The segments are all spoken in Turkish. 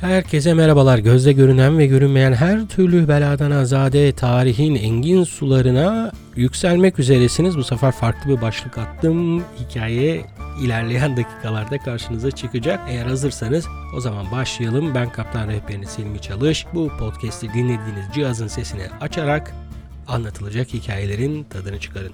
Herkese merhabalar. Gözle görünen ve görünmeyen her türlü beladan azade tarihin engin sularına yükselmek üzeresiniz. Bu sefer farklı bir başlık attım. Hikaye ilerleyen dakikalarda karşınıza çıkacak. Eğer hazırsanız o zaman başlayalım. Ben Kaptan Rehberiniz Selmi Çalış. Bu podcast'i dinlediğiniz cihazın sesini açarak anlatılacak hikayelerin tadını çıkarın.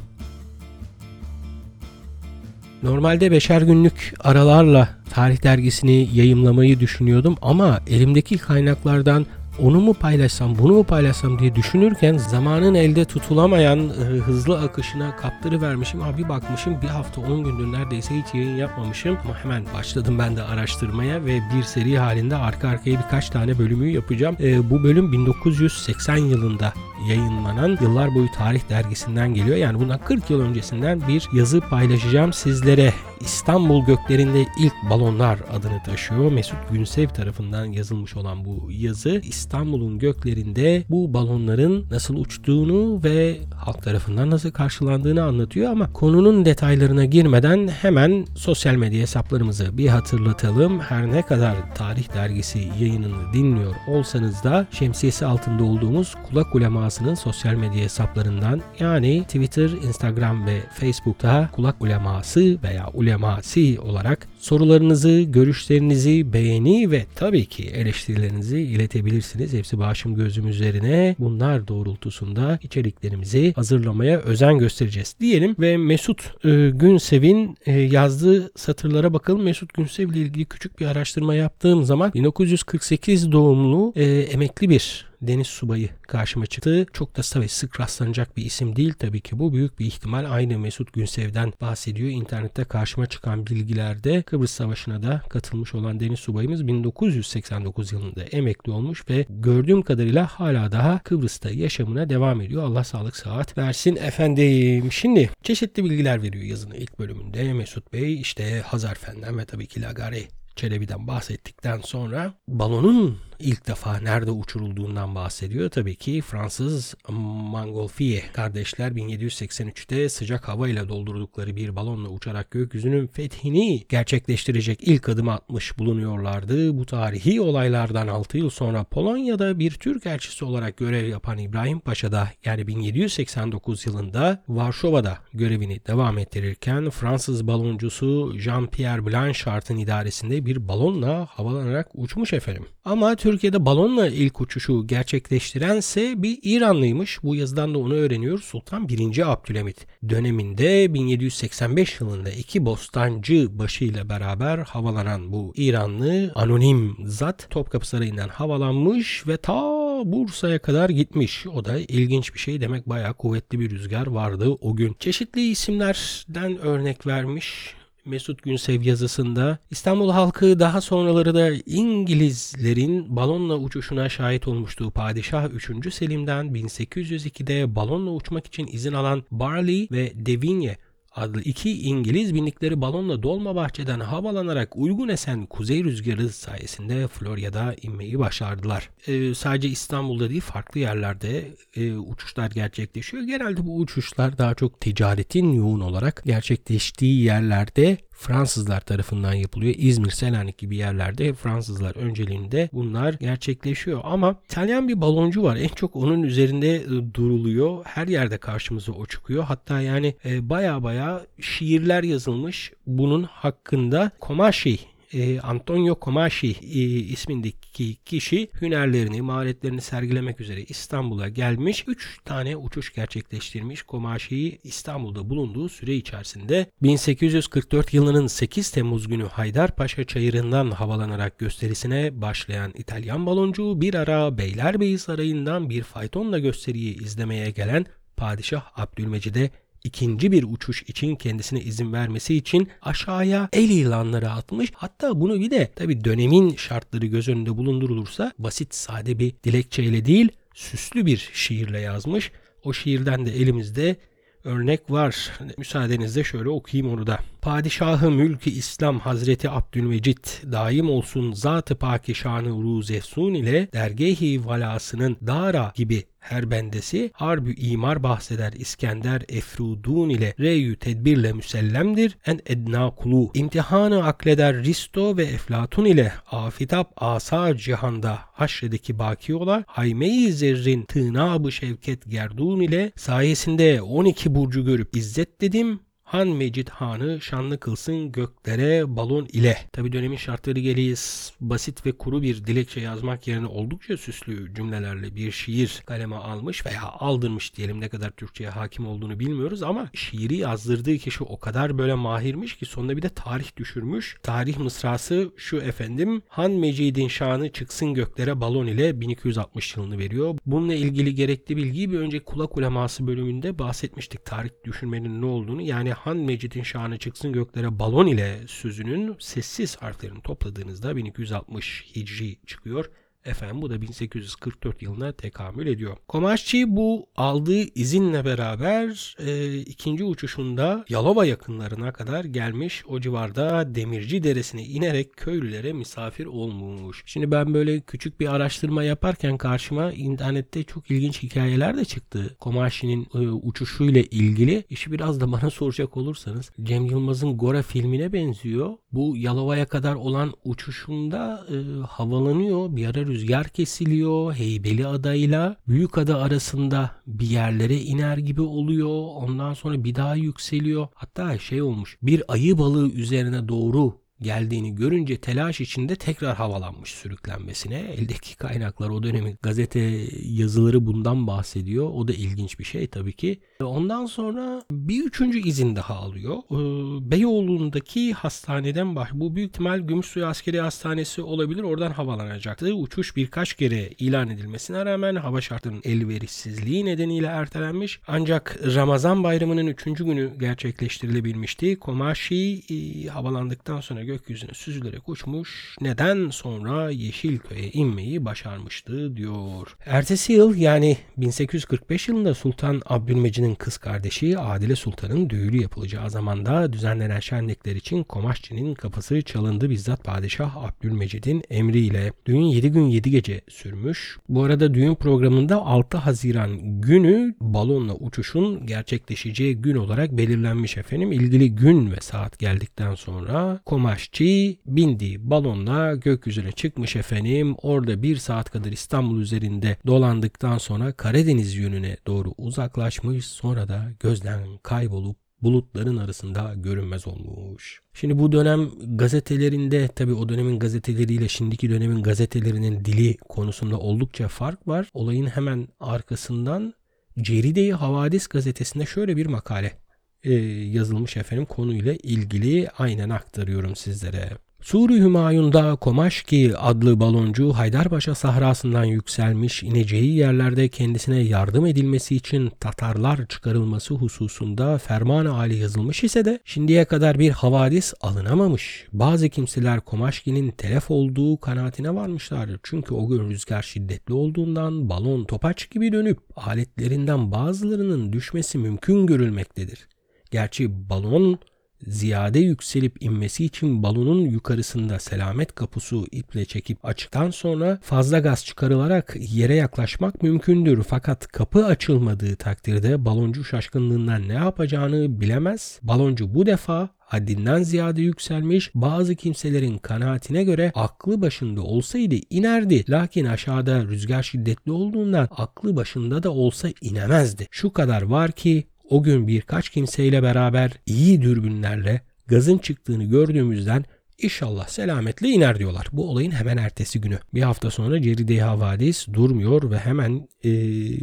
Normalde beşer günlük aralarla tarih dergisini yayımlamayı düşünüyordum ama elimdeki kaynaklardan onu mu paylaşsam, bunu mu paylaşsam diye düşünürken zamanın elde tutulamayan e, hızlı akışına kaptırıvermişim. Abi bir bakmışım bir hafta 10 gündür neredeyse hiç yayın yapmamışım. Ama hemen başladım ben de araştırmaya ve bir seri halinde arka arkaya birkaç tane bölümü yapacağım. E, bu bölüm 1980 yılında yayınlanan Yıllar Boyu Tarih dergisinden geliyor. Yani bundan 40 yıl öncesinden bir yazı paylaşacağım sizlere. İstanbul göklerinde ilk balonlar adını taşıyor. Mesut Günsev tarafından yazılmış olan bu yazı İstanbul'un göklerinde bu balonların nasıl uçtuğunu ve halk tarafından nasıl karşılandığını anlatıyor ama konunun detaylarına girmeden hemen sosyal medya hesaplarımızı bir hatırlatalım. Her ne kadar tarih dergisi yayınını dinliyor olsanız da şemsiyesi altında olduğumuz kulak ulemasının sosyal medya hesaplarından yani Twitter, Instagram ve Facebook'ta kulak uleması veya ulemasi olarak sorularınızı, görüşlerinizi, beğeni ve tabii ki eleştirilerinizi iletebilirsiniz. Hepsi başım gözüm üzerine. Bunlar doğrultusunda içeriklerimizi hazırlamaya özen göstereceğiz diyelim ve Mesut e, Günsev'in e, yazdığı satırlara bakalım. Mesut Günsev ile ilgili küçük bir araştırma yaptığım zaman 1948 doğumlu e, emekli bir deniz subayı karşıma çıktı. Çok da tabii sık rastlanacak bir isim değil tabii ki bu. Büyük bir ihtimal aynı Mesut Günsev'den bahsediyor. İnternette karşıma çıkan bilgilerde Kıbrıs Savaşı'na da katılmış olan deniz subayımız 1989 yılında emekli olmuş ve gördüğüm kadarıyla hala daha Kıbrıs'ta yaşamına devam ediyor. Allah sağlık saat versin efendim. Şimdi çeşitli bilgiler veriyor yazının ilk bölümünde. Mesut Bey işte Hazarfen'den ve tabii ki Lagare Çelebi'den bahsettikten sonra balonun ilk defa nerede uçurulduğundan bahsediyor. Tabii ki Fransız Montgolfier kardeşler 1783'te sıcak havayla doldurdukları bir balonla uçarak gökyüzünün fethini gerçekleştirecek ilk adımı atmış bulunuyorlardı. Bu tarihi olaylardan 6 yıl sonra Polonya'da bir Türk elçisi olarak görev yapan İbrahim Paşa da yani 1789 yılında Varşova'da görevini devam ettirirken Fransız baloncusu Jean-Pierre Blanchard'ın idaresinde bir balonla havalanarak uçmuş efendim. Ama Türkiye'de balonla ilk uçuşu gerçekleştirense bir İranlıymış. Bu yazıdan da onu öğreniyoruz. Sultan 1. Abdülhamit döneminde 1785 yılında iki bostancı başıyla beraber havalanan bu İranlı anonim zat Topkapı Sarayı'ndan havalanmış ve ta Bursa'ya kadar gitmiş. O da ilginç bir şey demek bayağı kuvvetli bir rüzgar vardı o gün. Çeşitli isimlerden örnek vermiş. Mesut Günsev yazısında İstanbul halkı daha sonraları da İngilizlerin balonla uçuşuna şahit olmuştu. Padişah 3. Selim'den 1802'de balonla uçmak için izin alan Barley ve Devigne adlı iki İngiliz binlikleri balonla Dolmabahçe'den havalanarak uygun esen kuzey rüzgarı sayesinde Florya'da inmeyi başardılar. Ee, sadece İstanbul'da değil farklı yerlerde e, uçuşlar gerçekleşiyor. Genelde bu uçuşlar daha çok ticaretin yoğun olarak gerçekleştiği yerlerde Fransızlar tarafından yapılıyor. İzmir, Selanik gibi yerlerde Fransızlar önceliğinde bunlar gerçekleşiyor. Ama İtalyan bir baloncu var. En çok onun üzerinde e, duruluyor. Her yerde karşımıza o çıkıyor. Hatta yani e, baya baya şiirler yazılmış bunun hakkında. Comasci e, Antonio Comasci e, ismindeki kişi hünerlerini, maharetlerini sergilemek üzere İstanbul'a gelmiş. 3 tane uçuş gerçekleştirmiş. Comasci'yi İstanbul'da bulunduğu süre içerisinde 1844 yılının 8 Temmuz günü Haydarpaşa çayırından havalanarak gösterisine başlayan İtalyan baloncu bir ara Beylerbeyi Sarayı'ndan bir faytonla gösteriyi izlemeye gelen Padişah Abdülmecid'e ikinci bir uçuş için kendisine izin vermesi için aşağıya el ilanları atmış. Hatta bunu bir de tabi dönemin şartları göz önünde bulundurulursa basit sade bir dilekçeyle değil süslü bir şiirle yazmış. O şiirden de elimizde örnek var. Müsaadenizle şöyle okuyayım onu da. Padişahı Mülkü İslam Hazreti Abdülmecit daim olsun zat-ı pakişanı ruz efsun ile dergehi valasının dara gibi her bendesi harbü imar bahseder İskender Efrudun ile reyü tedbirle müsellemdir en edna kulu. İmtihanı akleder Risto ve Eflatun ile afitap asa cihanda haşredeki baki ola hayme-i zerrin tığnabı şevket gerdun ile sayesinde 12 burcu görüp izzet dedim Han Mecid Han'ı şanlı kılsın göklere balon ile. Tabi dönemin şartları gereği basit ve kuru bir dilekçe yazmak yerine oldukça süslü cümlelerle bir şiir kaleme almış veya aldırmış diyelim ne kadar Türkçe'ye hakim olduğunu bilmiyoruz ama şiiri yazdırdığı kişi o kadar böyle mahirmiş ki sonunda bir de tarih düşürmüş. Tarih mısrası şu efendim Han Mecid'in şanı çıksın göklere balon ile 1260 yılını veriyor. Bununla ilgili gerekli bilgiyi bir önceki kulak uleması bölümünde bahsetmiştik. Tarih düşürmenin ne olduğunu yani Han Mecid'in şanı çıksın göklere balon ile sözünün sessiz harflerini topladığınızda 1260 Hicri çıkıyor. Efendim bu da 1844 yılına tekamül ediyor. Komaşçı bu aldığı izinle beraber e, ikinci uçuşunda Yalova yakınlarına kadar gelmiş. O civarda Demirci Deresi'ne inerek köylülere misafir olmuş. Şimdi ben böyle küçük bir araştırma yaparken karşıma internette çok ilginç hikayeler de çıktı. Komaşi'nin e, uçuşuyla ilgili. işi biraz da bana soracak olursanız Cem Yılmaz'ın Gora filmine benziyor. Bu Yalova'ya kadar olan uçuşunda e, havalanıyor. Bir ara rüzgar kesiliyor. Heybeli adayla büyük ada arasında bir yerlere iner gibi oluyor. Ondan sonra bir daha yükseliyor. Hatta şey olmuş. Bir ayı balığı üzerine doğru geldiğini görünce telaş içinde tekrar havalanmış sürüklenmesine. Eldeki kaynaklar o dönemin gazete yazıları bundan bahsediyor. O da ilginç bir şey tabii ki. Ondan sonra bir üçüncü izin daha alıyor. Ee, Beyoğlu'ndaki hastaneden baş. Bu büyük ihtimal Gümüşsuyu Askeri Hastanesi olabilir. Oradan havalanacaktı. Uçuş birkaç kere ilan edilmesine rağmen hava şartlarının elverişsizliği nedeniyle ertelenmiş. Ancak Ramazan bayramının üçüncü günü gerçekleştirilebilmişti. Komaşi e, havalandıktan sonra gökyüzüne süzülerek uçmuş. Neden sonra Yeşilköy'e inmeyi başarmıştı diyor. Ertesi yıl yani 1845 yılında Sultan Abdülmecid'in kız kardeşi Adile Sultan'ın düğünü yapılacağı zamanda düzenlenen şenlikler için Komaşçı'nın kapısı çalındı bizzat Padişah Abdülmecid'in emriyle. Düğün 7 gün 7 gece sürmüş. Bu arada düğün programında 6 Haziran günü balonla uçuşun gerçekleşeceği gün olarak belirlenmiş efendim. İlgili gün ve saat geldikten sonra Komaş Savaşçı bindi balonla gökyüzüne çıkmış efendim. Orada bir saat kadar İstanbul üzerinde dolandıktan sonra Karadeniz yönüne doğru uzaklaşmış. Sonra da gözden kaybolup bulutların arasında görünmez olmuş. Şimdi bu dönem gazetelerinde tabi o dönemin gazeteleriyle şimdiki dönemin gazetelerinin dili konusunda oldukça fark var. Olayın hemen arkasından Ceride-i Havadis gazetesinde şöyle bir makale e, yazılmış efendim konuyla ilgili aynen aktarıyorum sizlere. Suri Hümayun'da Komaşki adlı baloncu Haydarpaşa sahrasından yükselmiş ineceği yerlerde kendisine yardım edilmesi için Tatarlar çıkarılması hususunda ferman hali yazılmış ise de şimdiye kadar bir havadis alınamamış. Bazı kimseler Komaşki'nin telef olduğu kanaatine varmışlardır. Çünkü o gün rüzgar şiddetli olduğundan balon topaç gibi dönüp aletlerinden bazılarının düşmesi mümkün görülmektedir. Gerçi balon ziyade yükselip inmesi için balonun yukarısında selamet kapusu iple çekip açıktan sonra fazla gaz çıkarılarak yere yaklaşmak mümkündür. Fakat kapı açılmadığı takdirde baloncu şaşkınlığından ne yapacağını bilemez. Baloncu bu defa haddinden ziyade yükselmiş bazı kimselerin kanaatine göre aklı başında olsaydı inerdi. Lakin aşağıda rüzgar şiddetli olduğundan aklı başında da olsa inemezdi. Şu kadar var ki o gün birkaç kimseyle beraber iyi dürbünlerle gazın çıktığını gördüğümüzden İnşallah selametle iner diyorlar. Bu olayın hemen ertesi günü. Bir hafta sonra Ceride Havadis durmuyor ve hemen e,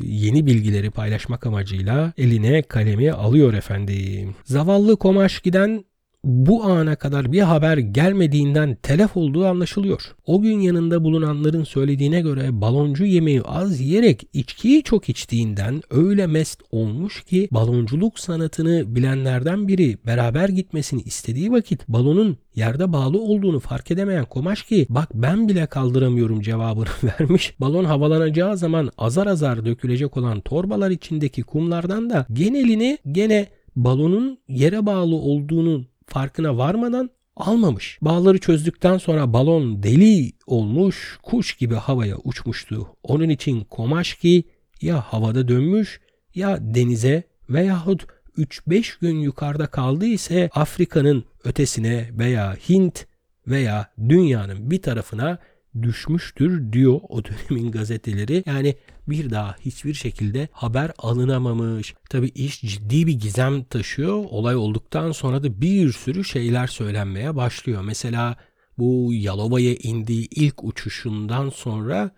yeni bilgileri paylaşmak amacıyla eline kalemi alıyor efendim. Zavallı Komaş giden bu ana kadar bir haber gelmediğinden telef olduğu anlaşılıyor. O gün yanında bulunanların söylediğine göre baloncu yemeği az yiyerek içkiyi çok içtiğinden öyle mest olmuş ki balonculuk sanatını bilenlerden biri beraber gitmesini istediği vakit balonun yerde bağlı olduğunu fark edemeyen Komaş ki bak ben bile kaldıramıyorum cevabını vermiş. Balon havalanacağı zaman azar azar dökülecek olan torbalar içindeki kumlardan da genelini gene balonun yere bağlı olduğunu farkına varmadan almamış. Bağları çözdükten sonra balon deli olmuş, kuş gibi havaya uçmuştu. Onun için Komaşki ya havada dönmüş ya denize veyahut 3-5 gün yukarıda kaldı ise Afrika'nın ötesine veya Hint veya dünyanın bir tarafına düşmüştür diyor o dönemin gazeteleri. Yani bir daha hiçbir şekilde haber alınamamış. Tabi iş ciddi bir gizem taşıyor. Olay olduktan sonra da bir sürü şeyler söylenmeye başlıyor. Mesela bu Yalova'ya indiği ilk uçuşundan sonra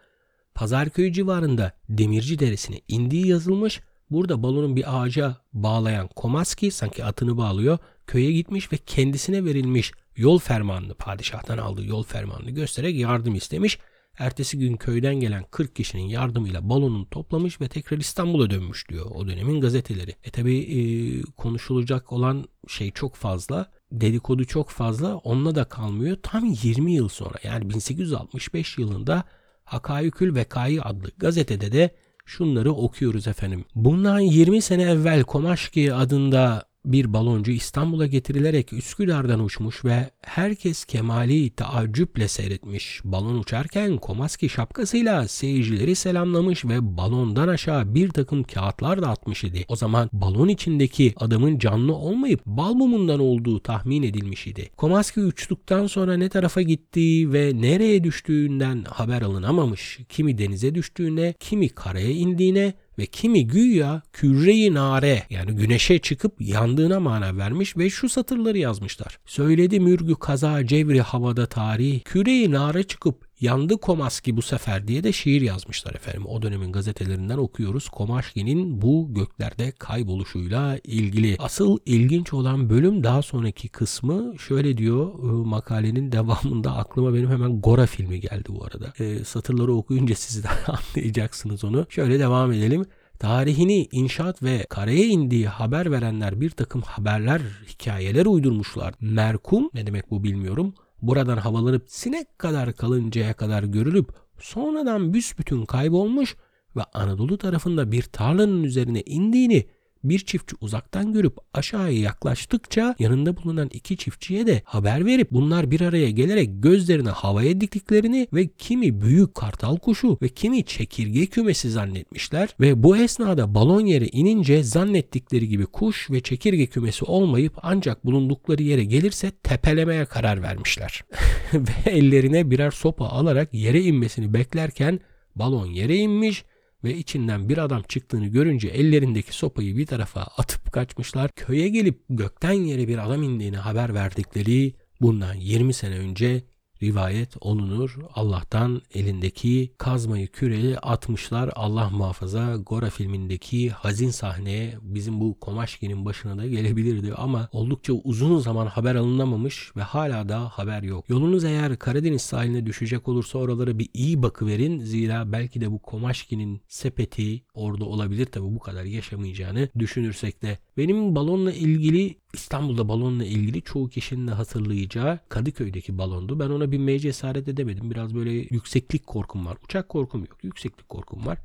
Pazarköy civarında Demirci Deresi'ne indiği yazılmış. Burada balonun bir ağaca bağlayan Komaski sanki atını bağlıyor. Köye gitmiş ve kendisine verilmiş yol fermanını padişahtan aldığı yol fermanını göstererek yardım istemiş. Ertesi gün köyden gelen 40 kişinin yardımıyla balonunu toplamış ve tekrar İstanbul'a dönmüş diyor o dönemin gazeteleri. E tabi e, konuşulacak olan şey çok fazla. Dedikodu çok fazla. Onunla da kalmıyor. Tam 20 yıl sonra yani 1865 yılında Hakayükül Vekai adlı gazetede de şunları okuyoruz efendim. Bundan 20 sene evvel Komaşki adında bir baloncu İstanbul'a getirilerek Üsküdar'dan uçmuş ve herkes kemali taaccüple seyretmiş. Balon uçarken Komaski şapkasıyla seyircileri selamlamış ve balondan aşağı bir takım kağıtlar da atmış idi. O zaman balon içindeki adamın canlı olmayıp bal mumundan olduğu tahmin edilmiş idi. Komaski uçtuktan sonra ne tarafa gittiği ve nereye düştüğünden haber alınamamış. Kimi denize düştüğüne, kimi karaya indiğine ve kimi güya küre-i nare yani güneşe çıkıp yandığına mana vermiş ve şu satırları yazmışlar. Söyledi mürgü kaza cevri havada tarih, küre-i nare çıkıp yandı Komaski bu sefer diye de şiir yazmışlar efendim. O dönemin gazetelerinden okuyoruz. Komaşki'nin bu göklerde kayboluşuyla ilgili. Asıl ilginç olan bölüm daha sonraki kısmı şöyle diyor e, makalenin devamında aklıma benim hemen Gora filmi geldi bu arada. E, satırları okuyunca siz de anlayacaksınız onu. Şöyle devam edelim. Tarihini inşaat ve kareye indiği haber verenler bir takım haberler, hikayeler uydurmuşlar. Merkum ne demek bu bilmiyorum. Buradan havalanıp sinek kadar kalıncaya kadar görülüp sonradan büsbütün kaybolmuş ve Anadolu tarafında bir tarlanın üzerine indiğini bir çiftçi uzaktan görüp aşağıya yaklaştıkça yanında bulunan iki çiftçiye de haber verip bunlar bir araya gelerek gözlerini havaya diktiklerini ve kimi büyük kartal kuşu ve kimi çekirge kümesi zannetmişler ve bu esnada balon yere inince zannettikleri gibi kuş ve çekirge kümesi olmayıp ancak bulundukları yere gelirse tepelemeye karar vermişler. ve ellerine birer sopa alarak yere inmesini beklerken balon yere inmiş ve içinden bir adam çıktığını görünce ellerindeki sopayı bir tarafa atıp kaçmışlar. Köye gelip gökten yere bir adam indiğini haber verdikleri bundan 20 sene önce rivayet olunur. Allah'tan elindeki kazmayı küreli atmışlar. Allah muhafaza Gora filmindeki hazin sahneye bizim bu Komaşki'nin başına da gelebilirdi ama oldukça uzun zaman haber alınamamış ve hala da haber yok. Yolunuz eğer Karadeniz sahiline düşecek olursa oralara bir iyi bakıverin. Zira belki de bu Komaşki'nin sepeti orada olabilir. Tabi bu kadar yaşamayacağını düşünürsek de. Benim balonla ilgili İstanbul'da balonla ilgili çoğu kişinin de hatırlayacağı Kadıköy'deki balondu. Ben ona binmeye cesaret edemedim. Biraz böyle yükseklik korkum var. Uçak korkum yok. Yükseklik korkum var.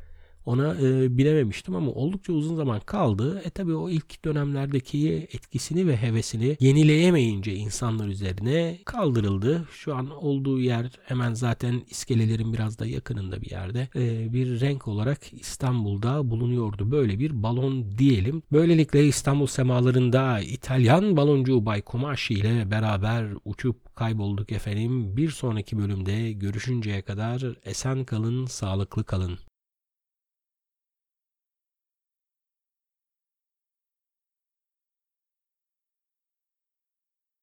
Ona e, bilememiştim ama oldukça uzun zaman kaldı. E tabi o ilk dönemlerdeki etkisini ve hevesini yenileyemeyince insanlar üzerine kaldırıldı. Şu an olduğu yer hemen zaten iskelelerin biraz da yakınında bir yerde. E, bir renk olarak İstanbul'da bulunuyordu. Böyle bir balon diyelim. Böylelikle İstanbul semalarında İtalyan baloncu Bay Komashi ile beraber uçup kaybolduk efendim. Bir sonraki bölümde görüşünceye kadar esen kalın, sağlıklı kalın.